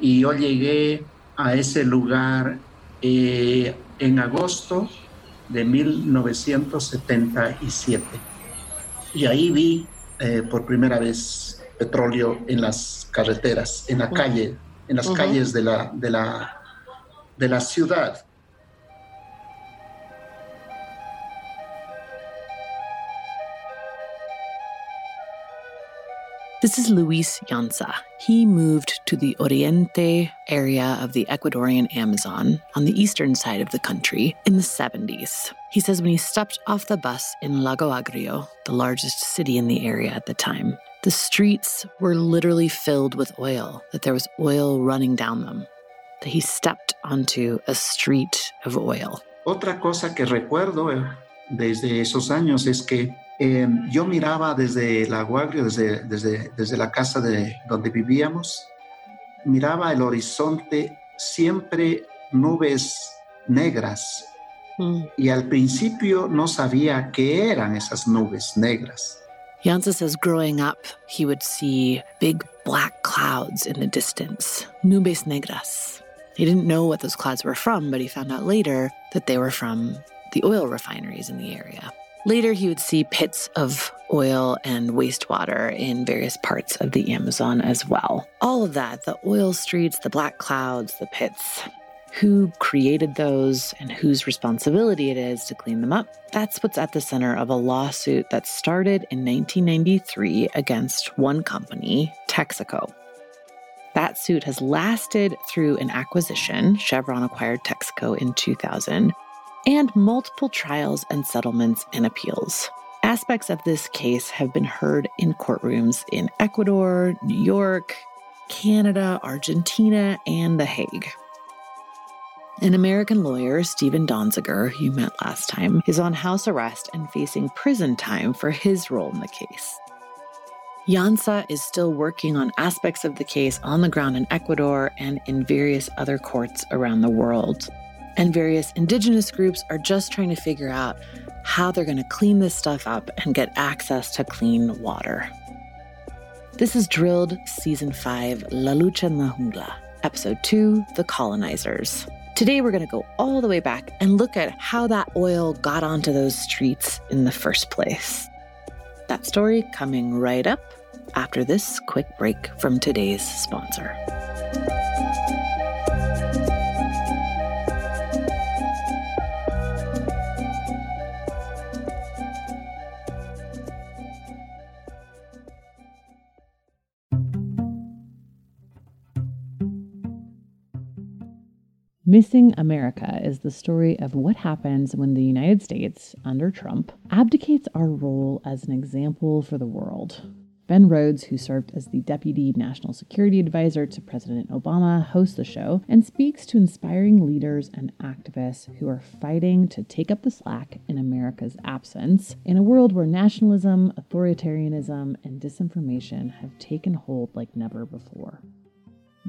Y yo llegué a ese lugar eh, en agosto de 1977 y ahí vi eh, por primera vez petróleo en las carreteras, en la calle, en las calles de la, de la, de la ciudad. This is Luis Yanza. He moved to the Oriente area of the Ecuadorian Amazon on the eastern side of the country in the 70s. He says when he stepped off the bus in Lago Agrio, the largest city in the area at the time, the streets were literally filled with oil, that there was oil running down them, that he stepped onto a street of oil. Otra cosa que recuerdo eh, desde esos años es que Eh, yo miraba desde la Guagrio, desde, desde, desde la casa de donde vivíamos, miraba el horizonte siempre nubes negras. Mm. Y al principio no sabía qué eran esas nubes negras. Llanza says growing up, he would see big black clouds in the distance, nubes negras. He didn't know what those clouds were from, but he found out later that they were from the oil refineries in the area. Later, he would see pits of oil and wastewater in various parts of the Amazon as well. All of that the oil streets, the black clouds, the pits. Who created those and whose responsibility it is to clean them up? That's what's at the center of a lawsuit that started in 1993 against one company, Texaco. That suit has lasted through an acquisition. Chevron acquired Texaco in 2000, and multiple trials and settlements and appeals. Aspects of this case have been heard in courtrooms in Ecuador, New York, Canada, Argentina, and The Hague. An American lawyer, Stephen Donziger, you met last time, is on house arrest and facing prison time for his role in the case. Yanza is still working on aspects of the case on the ground in Ecuador and in various other courts around the world and various indigenous groups are just trying to figure out how they're going to clean this stuff up and get access to clean water. This is Drilled Season 5 La Lucha en la Jungla, Episode 2 The Colonizers. Today, we're going to go all the way back and look at how that oil got onto those streets in the first place. That story coming right up after this quick break from today's sponsor. Missing America is the story of what happens when the United States, under Trump, abdicates our role as an example for the world. Ben Rhodes, who served as the Deputy National Security Advisor to President Obama, hosts the show and speaks to inspiring leaders and activists who are fighting to take up the slack in America's absence in a world where nationalism, authoritarianism, and disinformation have taken hold like never before.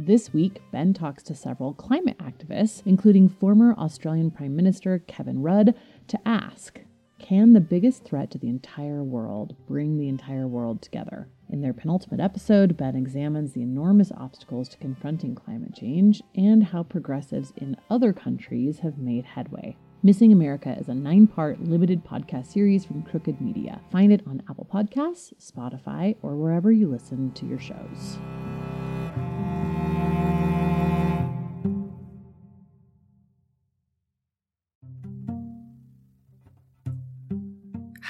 This week, Ben talks to several climate activists, including former Australian Prime Minister Kevin Rudd, to ask Can the biggest threat to the entire world bring the entire world together? In their penultimate episode, Ben examines the enormous obstacles to confronting climate change and how progressives in other countries have made headway. Missing America is a nine part limited podcast series from Crooked Media. Find it on Apple Podcasts, Spotify, or wherever you listen to your shows.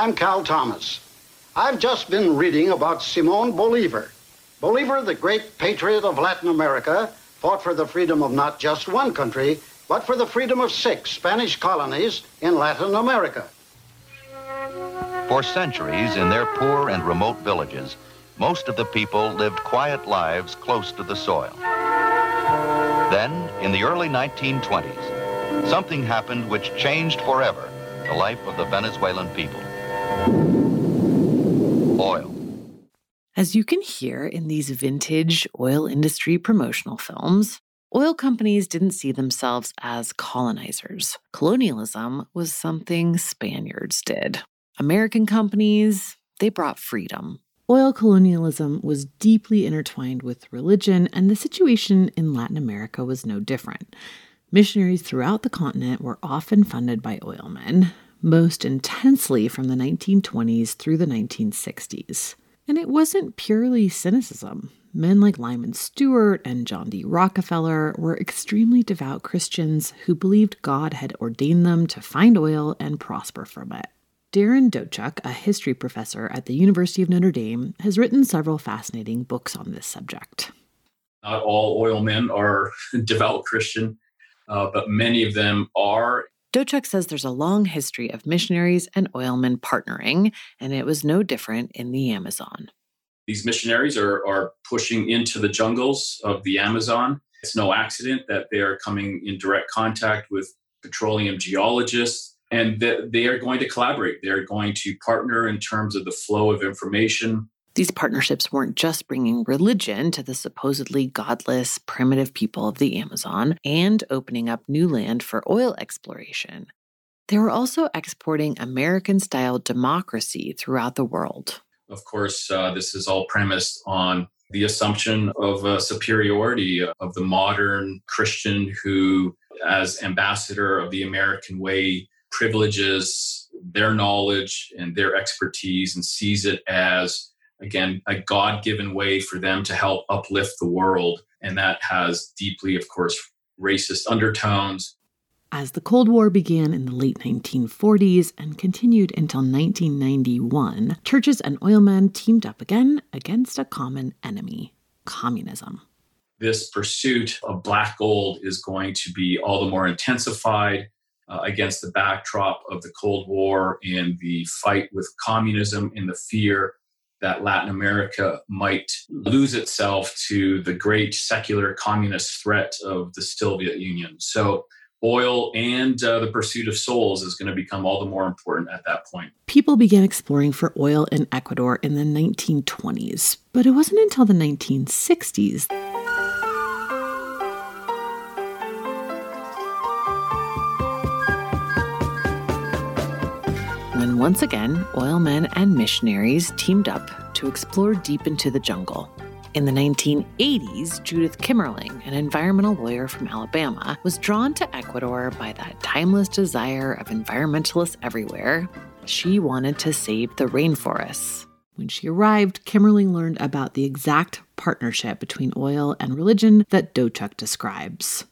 I'm Cal Thomas. I've just been reading about Simon Bolivar. Bolivar, the great patriot of Latin America, fought for the freedom of not just one country, but for the freedom of six Spanish colonies in Latin America. For centuries, in their poor and remote villages, most of the people lived quiet lives close to the soil. Then, in the early 1920s, something happened which changed forever the life of the Venezuelan people. Oil. As you can hear in these vintage oil industry promotional films, oil companies didn't see themselves as colonizers. Colonialism was something Spaniards did. American companies, they brought freedom. Oil colonialism was deeply intertwined with religion, and the situation in Latin America was no different. Missionaries throughout the continent were often funded by oilmen, most intensely from the 1920s through the 1960s. And it wasn't purely cynicism. Men like Lyman Stewart and John D. Rockefeller were extremely devout Christians who believed God had ordained them to find oil and prosper from it. Darren Dochuk, a history professor at the University of Notre Dame, has written several fascinating books on this subject. Not all oil men are devout Christian, uh, but many of them are. Dochuk says there's a long history of missionaries and oilmen partnering, and it was no different in the Amazon. These missionaries are, are pushing into the jungles of the Amazon. It's no accident that they are coming in direct contact with petroleum geologists and that they are going to collaborate. They're going to partner in terms of the flow of information. These partnerships weren't just bringing religion to the supposedly godless, primitive people of the Amazon and opening up new land for oil exploration. They were also exporting American style democracy throughout the world. Of course, uh, this is all premised on the assumption of uh, superiority of the modern Christian who, as ambassador of the American way, privileges their knowledge and their expertise and sees it as again a god-given way for them to help uplift the world and that has deeply of course racist undertones as the Cold War began in the late 1940s and continued until 1991, churches and oilmen teamed up again against a common enemy communism. This pursuit of black gold is going to be all the more intensified uh, against the backdrop of the Cold War and the fight with communism and the fear that Latin America might lose itself to the great secular communist threat of the Soviet Union. So, oil and uh, the pursuit of souls is going to become all the more important at that point. People began exploring for oil in Ecuador in the 1920s, but it wasn't until the 1960s when once again, oilmen and missionaries teamed up to explore deep into the jungle. In the 1980s, Judith Kimerling, an environmental lawyer from Alabama, was drawn to Ecuador by that timeless desire of environmentalists everywhere She wanted to save the rainforests. When she arrived, Kimerling learned about the exact partnership between oil and religion that Dochuk describes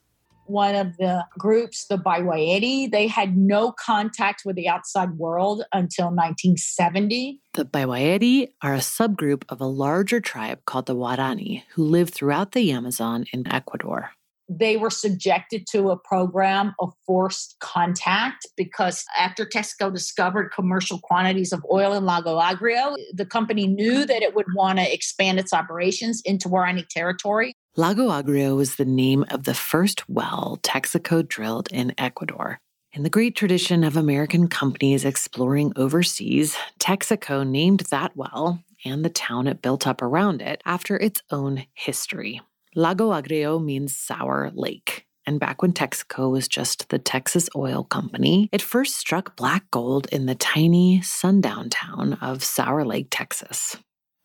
one of the groups, the Baywaeri, they had no contact with the outside world until 1970. The Baywaeri are a subgroup of a larger tribe called the Waorani, who live throughout the Amazon in Ecuador they were subjected to a program of forced contact because after Texaco discovered commercial quantities of oil in Lago Agrio, the company knew that it would want to expand its operations into Waorani territory. Lago Agrio was the name of the first well Texaco drilled in Ecuador. In the great tradition of American companies exploring overseas, Texaco named that well and the town it built up around it after its own history. Lago Agrio means sour lake. And back when Texaco was just the Texas Oil Company, it first struck black gold in the tiny sundown town of Sour Lake, Texas.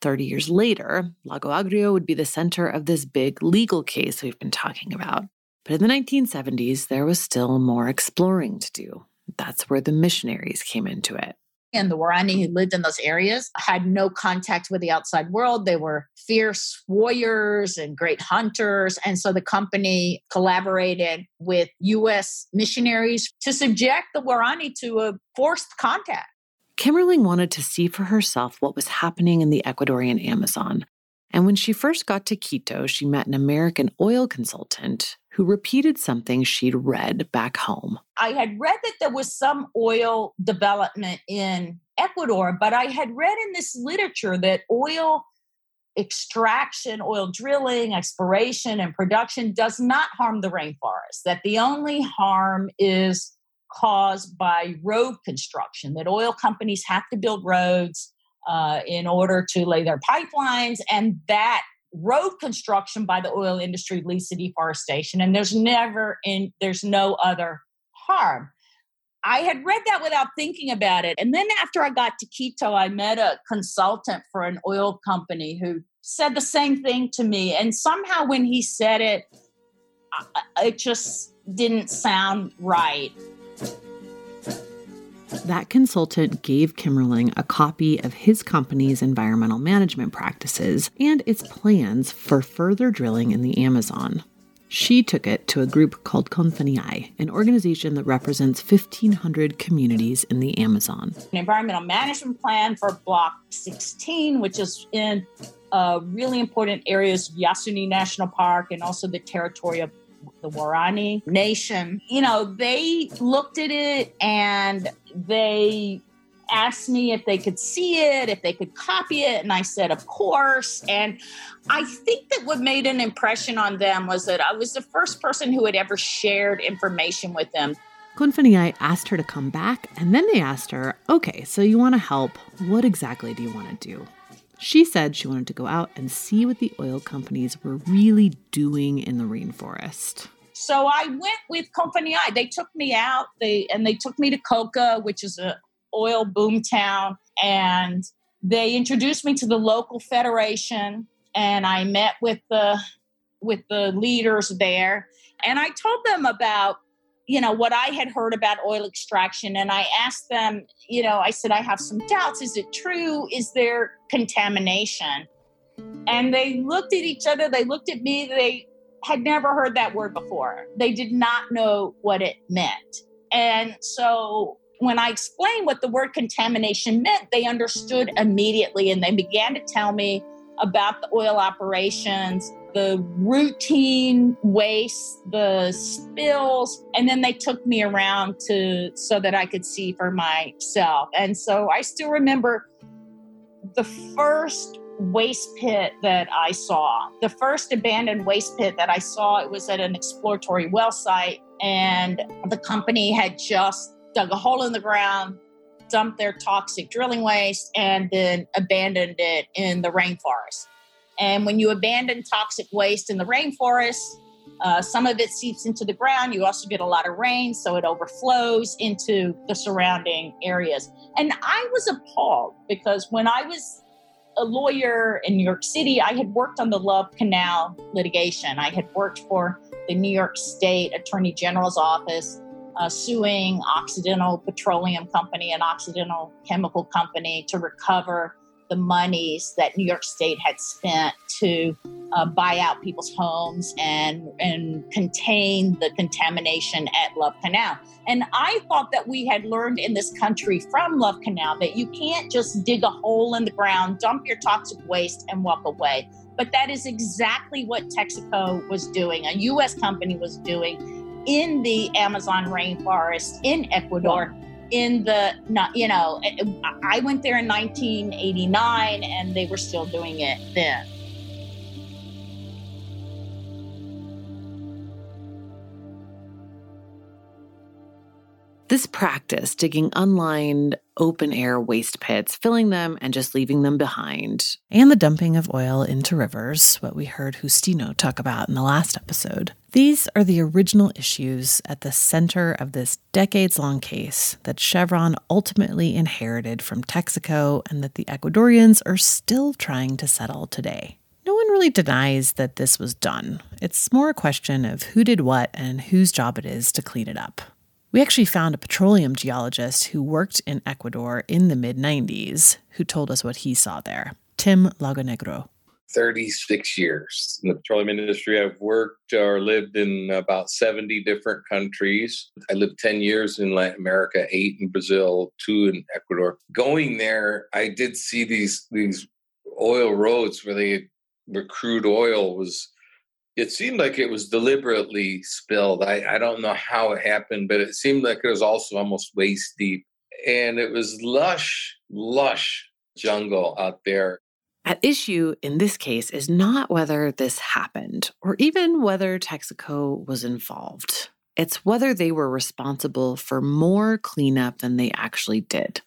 30 years later, Lago Agrio would be the center of this big legal case we've been talking about. But in the 1970s, there was still more exploring to do. That's where the missionaries came into it and the Waorani who lived in those areas had no contact with the outside world. They were fierce warriors and great hunters. And so the company collaborated with U.S. missionaries to subject the Waorani to a forced contact. Kimerling wanted to see for herself what was happening in the Ecuadorian Amazon. And when she first got to Quito, she met an American oil consultant who repeated something she'd read back home. I had read that there was some oil development in Ecuador, but I had read in this literature that oil extraction, oil drilling, exploration, and production does not harm the rainforest, that the only harm is caused by road construction, that oil companies have to build roads uh, in order to lay their pipelines, and that road construction by the oil industry leads to deforestation and there's never in there's no other harm. I had read that without thinking about it and then after i got to quito i met a consultant for an oil company who said the same thing to me and somehow when he said it it just didn't sound right that consultant gave Kimerling a copy of his company's environmental management practices and its plans for further drilling in the Amazon. She took it to a group called CONFENIAE, an organization that represents 1,500 communities in the Amazon. An environmental management plan for Block 16, which is in uh, really important areas Yasuni National Park and also the territory of the Waorani nation, you know, they looked at it and they asked me if they could see it, if they could copy it. And I said, of course. And I think that what made an impression on them was that I was the first person who had ever shared information with them. CONFENIAE asked her to come back, and then they asked her, okay, so you want to help. What exactly do you want to do? She said she wanted to go out and see what the oil companies were really doing in the rainforest. So I went with Company I. They took me out. They and they took me to Coca, which is a oil boom town, and they introduced me to the local federation. And I met with the with the leaders there, and I told them about you know what i had heard about oil extraction and i asked them you know i said i have some doubts. Is it true? Is there contamination? And they looked at each other they looked at me they had never heard that word before. They did not know what it meant. And so when i explained what the word contamination meant they understood immediately and they began to tell me about the oil operations the routine waste, the spills, and then they took me around to so that I could see for myself. And so I still remember the first waste pit that I saw, the first abandoned waste pit that I saw, it was at an exploratory well site, and the company had just dug a hole in the ground, dumped their toxic drilling waste, and then abandoned it in the rainforest. And when you abandon toxic waste in the rainforest, uh, some of it seeps into the ground. You also get a lot of rain, so it overflows into the surrounding areas. And I was appalled because when I was a lawyer in New York City, I had worked on the Love Canal litigation. I had worked for the New York State Attorney General's office uh, suing Occidental Petroleum Company and Occidental Chemical Company to recover the monies that New York State had spent to uh, buy out people's homes and and contain the contamination at Love Canal. And I thought that we had learned in this country from Love Canal that you can't just dig a hole in the ground, dump your toxic waste, and walk away. But that is exactly what Texaco was doing. A U.S. company was doing in the Amazon rainforest in Ecuador in the not you know i went there in 1989 and they were still doing it then This practice, digging unlined, open air waste pits, filling them and just leaving them behind, and the dumping of oil into rivers, what we heard Justino talk about in the last episode, these are the original issues at the center of this decades long case that Chevron ultimately inherited from Texaco and that the Ecuadorians are still trying to settle today. No one really denies that this was done. It's more a question of who did what and whose job it is to clean it up. We actually found a petroleum geologist who worked in Ecuador in the mid 90s who told us what he saw there. Tim Lagonegro. 36 years in the petroleum industry. I've worked or lived in about 70 different countries. I lived 10 years in Latin America, eight in Brazil, two in Ecuador. Going there, I did see these these oil roads where they where crude oil was it seemed like it was deliberately spilled. I, I don't know how it happened, but it seemed like it was also almost waist deep. And it was lush, lush jungle out there. At issue in this case is not whether this happened or even whether Texaco was involved. It's whether they were responsible for more cleanup than they actually did.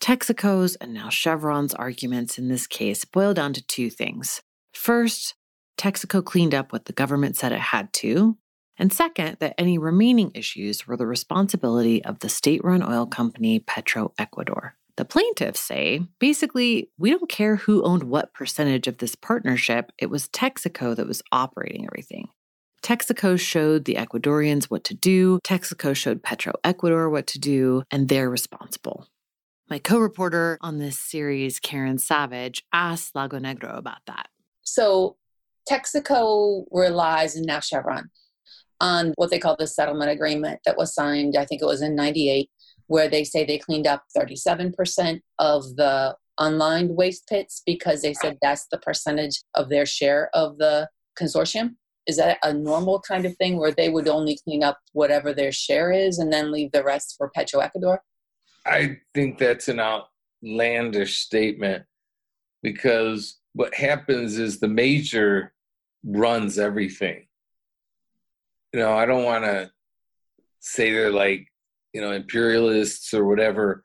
Texaco's and now Chevron's arguments in this case boil down to two things. First, Texaco cleaned up what the government said it had to. And second, that any remaining issues were the responsibility of the state run oil company Petro Ecuador. The plaintiffs say basically, we don't care who owned what percentage of this partnership, it was Texaco that was operating everything. Texaco showed the Ecuadorians what to do, Texaco showed Petro Ecuador what to do, and they're responsible. My co reporter on this series, Karen Savage, asked Lagonegro about that. So Texaco relies, and now Chevron, on what they call the settlement agreement that was signed, I think it was in 98, where they say they cleaned up 37% of the unlined waste pits because they said that's the percentage of their share of the consortium. Is that a normal kind of thing where they would only clean up whatever their share is and then leave the rest for Petroecuador? I think that's an outlandish statement because what happens is the major runs everything. You know, I don't want to say they're like, you know, imperialists or whatever,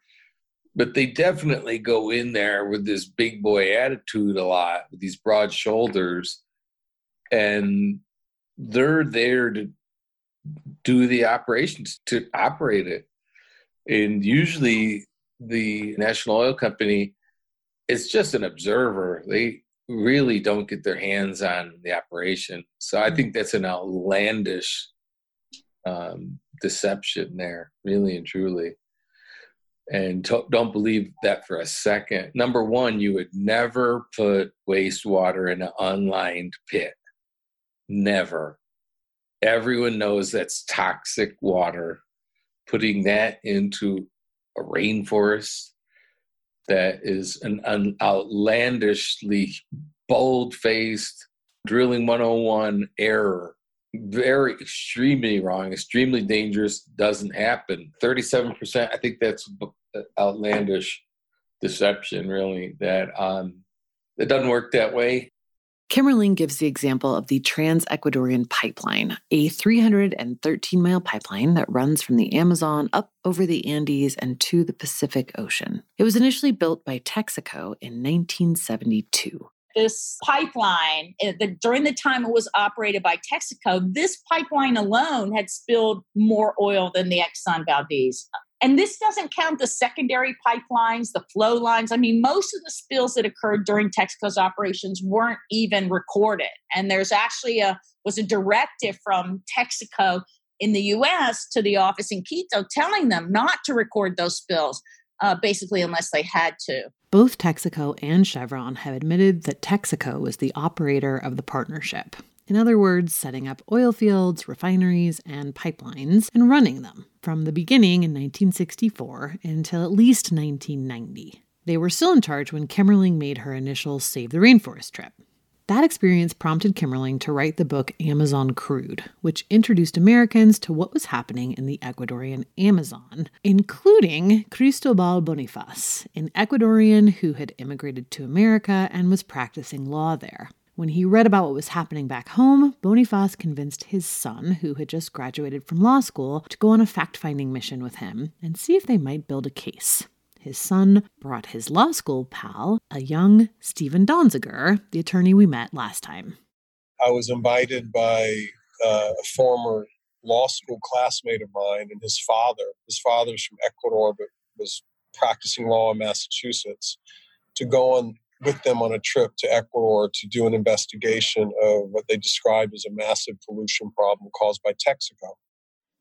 but they definitely go in there with this big boy attitude a lot, with these broad shoulders, and they're there to do the operations, to operate it. And usually the National Oil Company is just an observer. They really don't get their hands on the operation. So I think that's an outlandish um, deception there, really and truly. And to- don't believe that for a second. Number one, you would never put wastewater in an unlined pit. Never. Everyone knows that's toxic water. Putting that into a rainforest that is an, an outlandishly bold faced drilling 101 error. Very extremely wrong extremely dangerous doesn't happen. 37% i think that's outlandish deception really that um it doesn't work that way Kimerling gives the example of the Trans Ecuadorian Pipeline, a 313 mile pipeline that runs from the Amazon up over the Andes and to the Pacific Ocean. It was initially built by Texaco in 1972 this pipeline eh, the, during the time it was operated by Texaco, this pipeline alone had spilled more oil than the Exxon Valdez and this doesn't count the secondary pipelines, the flow lines. I mean, most of the spills that occurred during Texaco's operations weren't even recorded. And there's actually a was a directive from Texaco in the US to the office in Quito telling them not to record those spills, uh, basically, unless they had to. Both Texaco and Chevron have admitted that Texaco was the operator of the partnership. In other words, setting up oil fields, refineries, and pipelines and running them from the beginning in 1964 until at least 1990. They were still in charge when Kimerling made her initial Save the Rainforest trip. That experience prompted Kimerling to write the book Amazon Crude, which introduced Americans to what was happening in the Ecuadorian Amazon, including Cristobal Bonifaz, an Ecuadorian who had immigrated to America and was practicing law there. When he read about what was happening back home, Bonifaz convinced his son, who had just graduated from law school, to go on a fact finding mission with him and see if they might build a case. His son brought his law school pal, a young Stephen Donziger, the attorney we met last time. I was invited by uh, a former law school classmate of mine and his father. His father's from Ecuador, but was practicing law in Massachusetts to go on with them on a trip to Ecuador to do an investigation of what they described as a massive pollution problem caused by Texaco.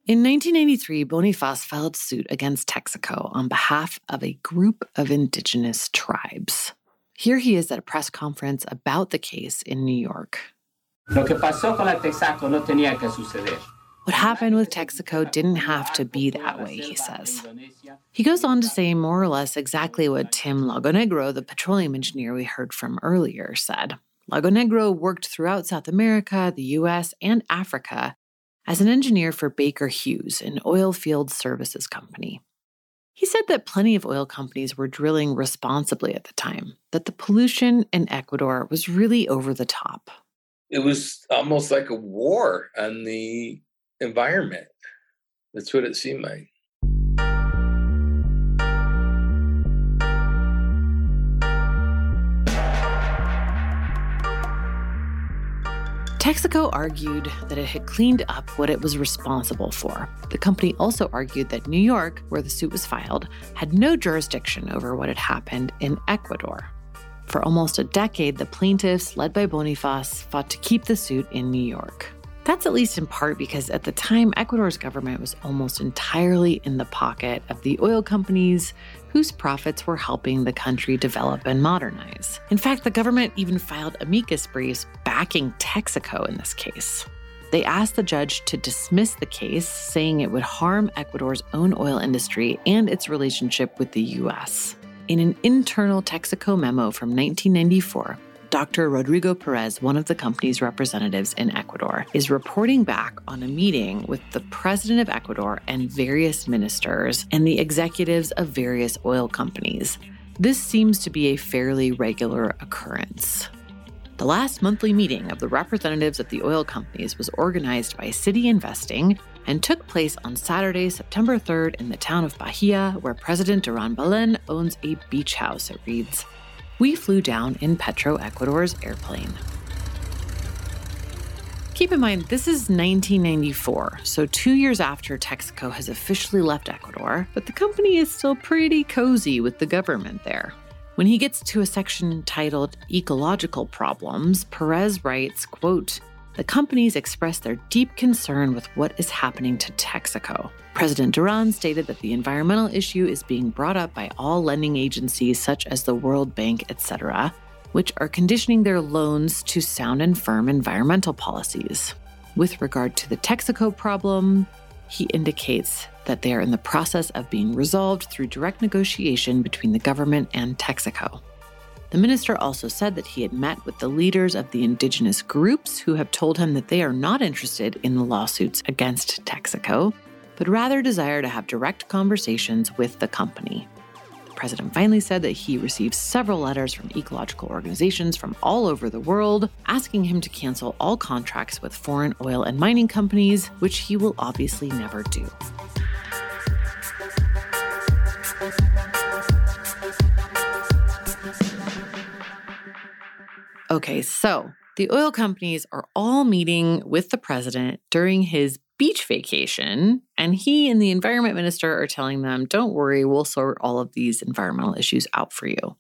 In 1993, Bonifaz filed suit against Texaco on behalf of a group of indigenous tribes. Here he is at a press conference about the case in New York. Lo que pasó con la Texaco no tenía que suceder. What happened with Texaco didn't have to be that way, he says. He goes on to say more or less exactly what Tim Lagonegro, the petroleum engineer we heard from earlier, said. Lagonegro worked throughout South America, the US, and Africa as an engineer for Baker Hughes, an oil field services company. He said that plenty of oil companies were drilling responsibly at the time, that the pollution in Ecuador was really over the top. It was almost like a war on the environment. That's what it seemed like. Texaco argued that it had cleaned up what it was responsible for. The company also argued that New York, where the suit was filed, had no jurisdiction over what had happened in Ecuador. For almost a decade, the plaintiffs, led by Bonifaz, fought to keep the suit in New York. That's at least in part because at the time, Ecuador's government was almost entirely in the pocket of the oil companies whose profits were helping the country develop and modernize. In fact, the government even filed amicus briefs backing Texaco in this case. They asked the judge to dismiss the case, saying it would harm Ecuador's own oil industry and its relationship with the US. In an internal Texaco memo from 1994, Dr. Rodrigo Perez, one of the company's representatives in Ecuador, is reporting back on a meeting with the president of Ecuador and various ministers and the executives of various oil companies. This seems to be a fairly regular occurrence. The last monthly meeting of the representatives of the oil companies was organized by City Investing and took place on Saturday, September 3rd in the town of Bahia, where President Duran Ballen owns a beach house, it reads we flew down in Petro Ecuador's airplane. Keep in mind, this is 1994, so two years after Texaco has officially left Ecuador, but the company is still pretty cozy with the government there. When he gets to a section titled Ecological Problems, Perez writes, quote, the companies expressed their deep concern with what is happening to Texaco. President Duran stated that the environmental issue is being brought up by all lending agencies such as the World Bank, etc., which are conditioning their loans to sound and firm environmental policies. With regard to the Texaco problem, he indicates that they are in the process of being resolved through direct negotiation between the government and Texaco. The minister also said that he had met with the leaders of the indigenous groups who have told him that they are not interested in the lawsuits against Texaco but rather desire to have direct conversations with the company. The president finally said that he received several letters from ecological organizations from all over the world asking him to cancel all contracts with foreign oil and mining companies, which he will obviously never do. Okay, so the oil companies are all meeting with the president during his beach vacation, and he and the environment minister are telling them, don't worry, we'll sort all of these environmental issues out for you.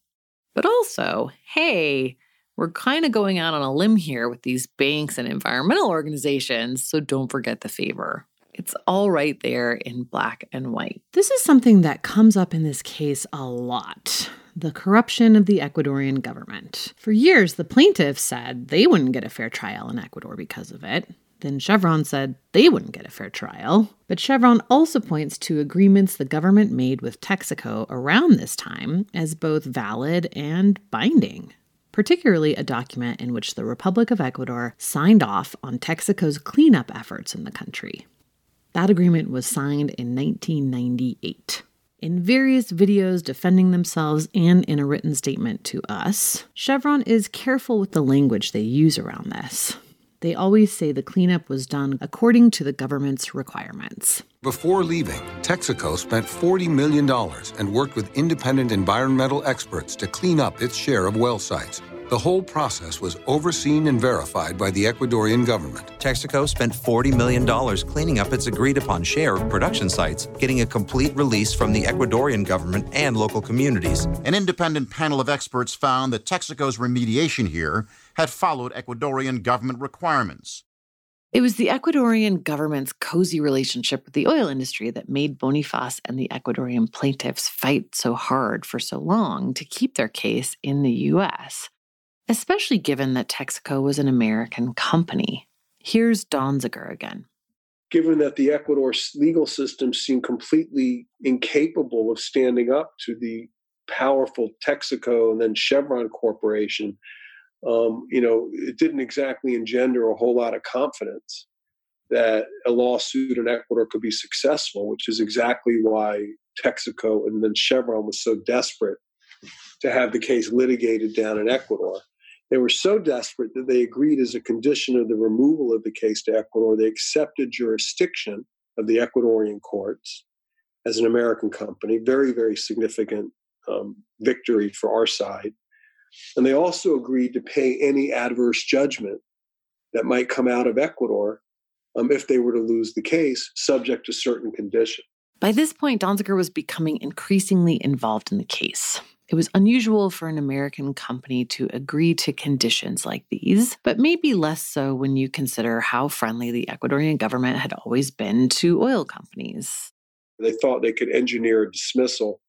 But also, hey, we're kind of going out on a limb here with these banks and environmental organizations, so don't forget the favor. It's all right there in black and white. This is something that comes up in this case a lot the corruption of the Ecuadorian government. For years, the plaintiffs said they wouldn't get a fair trial in Ecuador because of it. Then Chevron said they wouldn't get a fair trial. But Chevron also points to agreements the government made with Texaco around this time as both valid and binding particularly a document in which the Republic of Ecuador signed off on Texaco's cleanup efforts in the country. That agreement was signed in 1998. In various videos defending themselves and in a written statement to us, Chevron is careful with the language they use around this. They always say the cleanup was done according to the government's requirements. Before leaving, Texaco spent $40 million and worked with independent environmental experts to clean up its share of well sites. The whole process was overseen and verified by the Ecuadorian government. Texaco spent $40 million cleaning up its agreed upon share of production sites, getting a complete release from the Ecuadorian government and local communities. An independent panel of experts found that Texaco's remediation here had followed Ecuadorian government requirements. It was the Ecuadorian government's cozy relationship with the oil industry that made Bonifaz and the Ecuadorian plaintiffs fight so hard for so long to keep their case in the U.S especially given that Texaco was an American company. Here's Donziger again. Given that the Ecuador legal system seemed completely incapable of standing up to the powerful Texaco and then Chevron Corporation, um, you know, it didn't exactly engender a whole lot of confidence that a lawsuit in Ecuador could be successful, which is exactly why Texaco and then Chevron was so desperate to have the case litigated down in Ecuador. They were so desperate that they agreed as a condition of the removal of the case to Ecuador, they accepted jurisdiction of the Ecuadorian courts as an American company. Very, very significant um, victory for our side. And they also agreed to pay any adverse judgment that might come out of Ecuador um, if they were to lose the case, subject to certain conditions. By this point, Donziger was becoming increasingly involved in the case. It was unusual for an American company to agree to conditions like these, but maybe less so when you consider how friendly the Ecuadorian government had always been to oil companies. They thought they could engineer a dismissal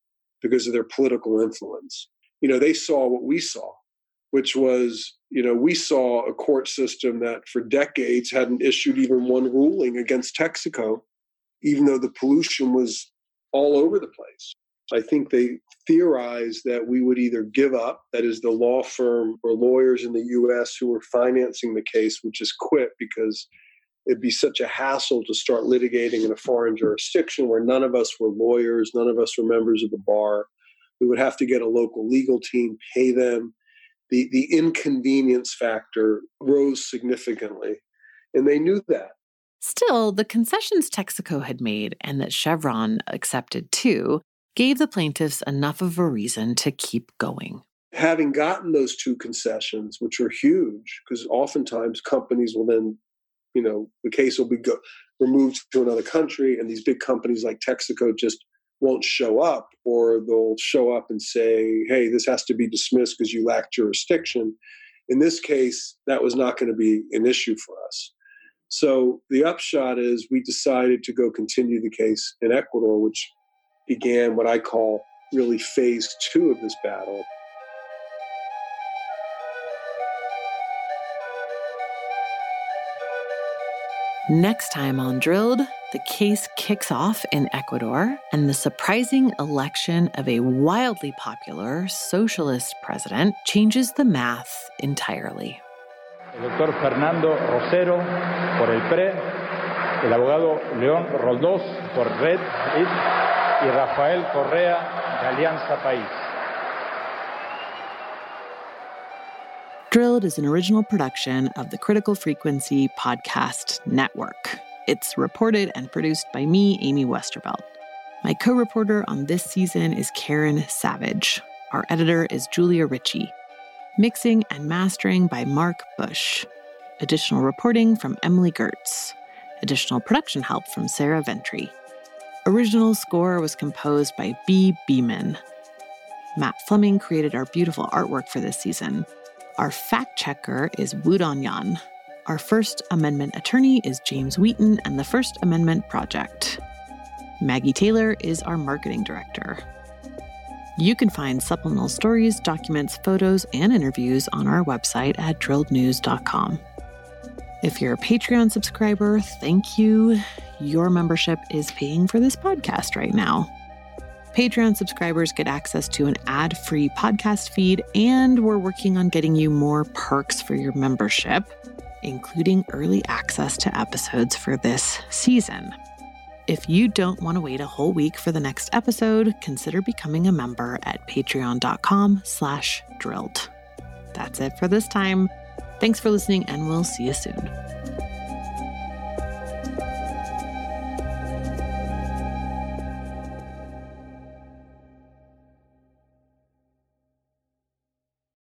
because of their political influence. You know, they saw what we saw, which was, you know, we saw a court system that for decades hadn't issued even one ruling against Texaco, even though the pollution was all over the place. I think they theorized that we would either give up, that is, the law firm or lawyers in the US who were financing the case would just quit because it'd be such a hassle to start litigating in a foreign jurisdiction where none of us were lawyers, none of us were members of the bar. We would have to get a local legal team, pay them. The, the inconvenience factor rose significantly. And they knew that. Still, the concessions Texaco had made and that Chevron accepted too gave the plaintiffs enough of a reason to keep going. Having gotten those two concessions, which are huge, because oftentimes companies will then, you know, the case will be go- removed to another country, and these big companies like Texaco just won't show up, or they'll show up and say, hey, this has to be dismissed because you lack jurisdiction. In this case, that was not going to be an issue for us. So the upshot is we decided to go continue the case in Ecuador, which began what I call really phase two of this battle. Next time on Drilled, the case kicks off in Ecuador and the surprising election of a wildly popular socialist president changes the math entirely. Doctor Fernando Rosero por el PRE, el abogado León Roldós por Red y Rafael Correa de Alianza País. Drilled is an original production of the Critical Frequency Podcast Network. It's reported and produced by me, Amy Westervelt. My co reporter on this season is Karen Savage. Our editor is Julia Ritchie. Mixing and mastering by Mark Bush. Additional reporting from Emily Gertz. Additional production help from Sarah Ventry. Original score was composed by B. Beeman. Matt Fleming created our beautiful artwork for this season. Our fact checker is Wudan Yan. Our First Amendment attorney is James Wheaton and the First Amendment Project. Maggie Taylor is our marketing director. You can find supplemental stories, documents, photos, and interviews on our website at drillednews.com. If you're a Patreon subscriber, thank you. Your membership is paying for this podcast right now. Patreon subscribers get access to an ad free podcast feed, and we're working on getting you more perks for your membership, including early access to episodes for this season. If you don't want to wait a whole week for the next episode, consider becoming a member at patreon.com slash drilled. That's it for this time. Thanks for listening, and we'll see you soon.